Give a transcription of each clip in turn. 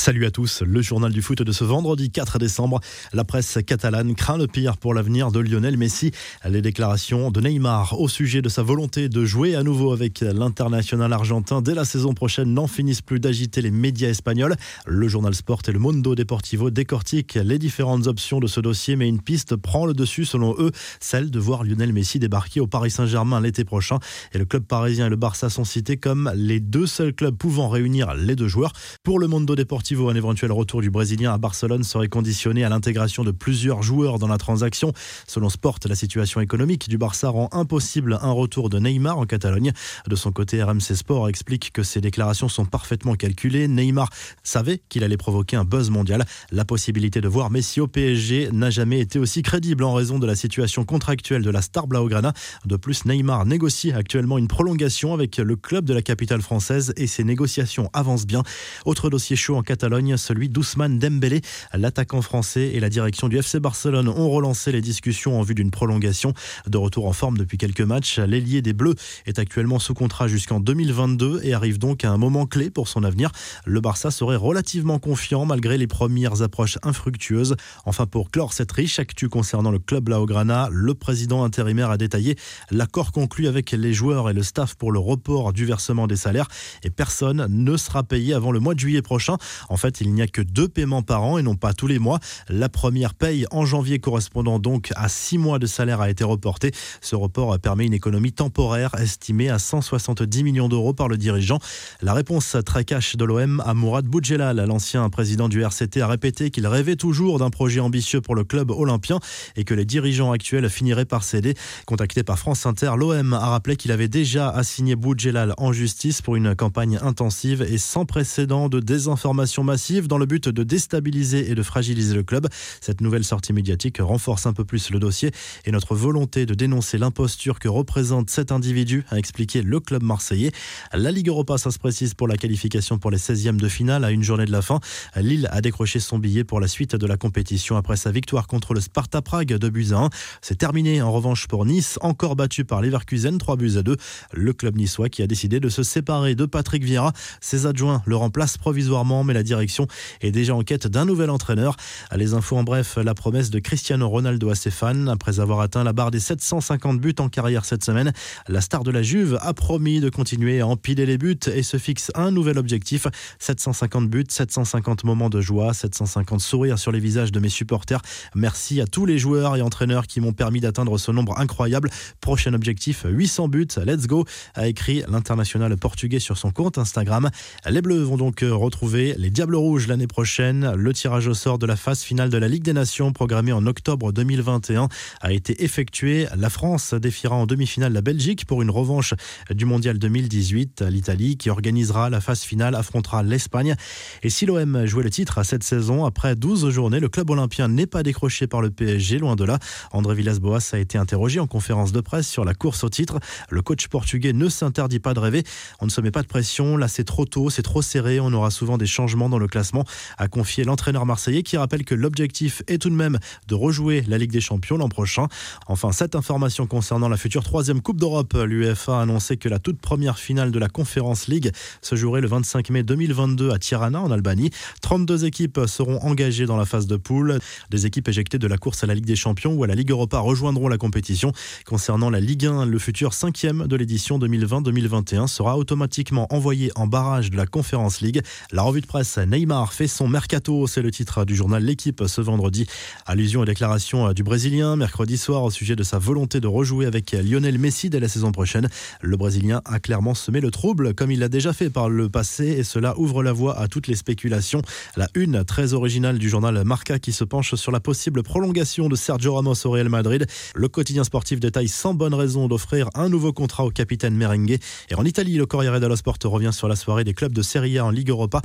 Salut à tous, le journal du foot de ce vendredi 4 décembre. La presse catalane craint le pire pour l'avenir de Lionel Messi. Les déclarations de Neymar au sujet de sa volonté de jouer à nouveau avec l'international argentin dès la saison prochaine n'en finissent plus d'agiter les médias espagnols. Le journal Sport et le Mundo Deportivo décortiquent les différentes options de ce dossier, mais une piste prend le dessus selon eux, celle de voir Lionel Messi débarquer au Paris Saint-Germain l'été prochain. Et le club parisien et le Barça sont cités comme les deux seuls clubs pouvant réunir les deux joueurs. Pour le Mundo Deportivo, un éventuel retour du Brésilien à Barcelone serait conditionné à l'intégration de plusieurs joueurs dans la transaction. Selon Sport, la situation économique du Barça rend impossible un retour de Neymar en Catalogne. De son côté, RMC Sport explique que ces déclarations sont parfaitement calculées. Neymar savait qu'il allait provoquer un buzz mondial. La possibilité de voir Messi au PSG n'a jamais été aussi crédible en raison de la situation contractuelle de la star Blaugrana. De plus, Neymar négocie actuellement une prolongation avec le club de la capitale française et ces négociations avancent bien. Autre dossier chaud en Catalogne Celui d'Ousmane Dembélé. L'attaquant français et la direction du FC Barcelone ont relancé les discussions en vue d'une prolongation. De retour en forme depuis quelques matchs, l'ailier des Bleus est actuellement sous contrat jusqu'en 2022 et arrive donc à un moment clé pour son avenir. Le Barça serait relativement confiant malgré les premières approches infructueuses. Enfin, pour clore cette riche actu concernant le club Laograna, le président intérimaire a détaillé l'accord conclu avec les joueurs et le staff pour le report du versement des salaires et personne ne sera payé avant le mois de juillet prochain. En fait, il n'y a que deux paiements par an et non pas tous les mois. La première paye en janvier correspondant donc à six mois de salaire a été reportée. Ce report permet une économie temporaire estimée à 170 millions d'euros par le dirigeant. La réponse très cash de l'OM à Mourad Boudjelal, l'ancien président du RCT, a répété qu'il rêvait toujours d'un projet ambitieux pour le club olympien et que les dirigeants actuels finiraient par céder. Contacté par France Inter, l'OM a rappelé qu'il avait déjà assigné Boudjelal en justice pour une campagne intensive et sans précédent de désinformation massive dans le but de déstabiliser et de fragiliser le club. Cette nouvelle sortie médiatique renforce un peu plus le dossier et notre volonté de dénoncer l'imposture que représente cet individu, a expliqué le club marseillais. La Ligue Europa, ça se précise pour la qualification pour les 16e de finale à une journée de la fin. Lille a décroché son billet pour la suite de la compétition après sa victoire contre le Sparta Prague de buts à 1. C'est terminé en revanche pour Nice, encore battu par Leverkusen 3 buts à 2. Le club niçois qui a décidé de se séparer de Patrick Vieira. Ses adjoints le remplacent provisoirement, mais la direction est déjà en quête d'un nouvel entraîneur. Les infos en bref, la promesse de Cristiano Ronaldo à ses fans. Après avoir atteint la barre des 750 buts en carrière cette semaine, la star de la Juve a promis de continuer à empiler les buts et se fixe un nouvel objectif. 750 buts, 750 moments de joie, 750 sourires sur les visages de mes supporters. Merci à tous les joueurs et entraîneurs qui m'ont permis d'atteindre ce nombre incroyable. Prochain objectif, 800 buts. Let's go, a écrit l'international portugais sur son compte Instagram. Les Bleus vont donc retrouver les Rouge l'année prochaine. Le tirage au sort de la phase finale de la Ligue des Nations, programmée en octobre 2021, a été effectué. La France défiera en demi-finale la Belgique pour une revanche du Mondial 2018. L'Italie, qui organisera la phase finale, affrontera l'Espagne. Et si l'OM jouait le titre à cette saison, après 12 journées, le club olympien n'est pas décroché par le PSG, loin de là. André Villas-Boas a été interrogé en conférence de presse sur la course au titre. Le coach portugais ne s'interdit pas de rêver. On ne se met pas de pression. Là, c'est trop tôt, c'est trop serré. On aura souvent des changements dans le classement, a confié l'entraîneur marseillais qui rappelle que l'objectif est tout de même de rejouer la Ligue des Champions l'an prochain. Enfin, cette information concernant la future troisième Coupe d'Europe, l'UEFA a annoncé que la toute première finale de la Conférence League se jouerait le 25 mai 2022 à Tirana en Albanie. 32 équipes seront engagées dans la phase de poule. Des équipes éjectées de la course à la Ligue des Champions ou à la Ligue Europa rejoindront la compétition. Concernant la Ligue 1, le futur cinquième de l'édition 2020-2021 sera automatiquement envoyé en barrage de la Conférence League. La revue de presse Neymar fait son mercato, c'est le titre du journal L'équipe ce vendredi. Allusion aux déclarations du Brésilien mercredi soir au sujet de sa volonté de rejouer avec Lionel Messi dès la saison prochaine. Le Brésilien a clairement semé le trouble comme il l'a déjà fait par le passé et cela ouvre la voie à toutes les spéculations. La une très originale du journal Marca qui se penche sur la possible prolongation de Sergio Ramos au Real Madrid. Le quotidien sportif détaille sans bonne raison d'offrir un nouveau contrat au capitaine merengue. Et en Italie, le Corriere dello Sport revient sur la soirée des clubs de Serie A en Ligue Europa.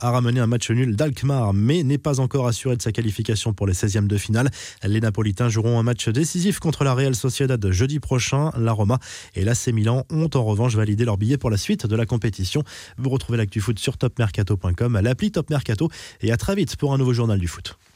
A ramené un match nul d'Alkmaar, mais n'est pas encore assuré de sa qualification pour les 16e de finale. Les Napolitains joueront un match décisif contre la Real Sociedad jeudi prochain. La Roma et l'AC Milan ont en revanche validé leur billet pour la suite de la compétition. Vous retrouvez l'actu foot sur topmercato.com, l'appli Top Mercato et à très vite pour un nouveau journal du foot.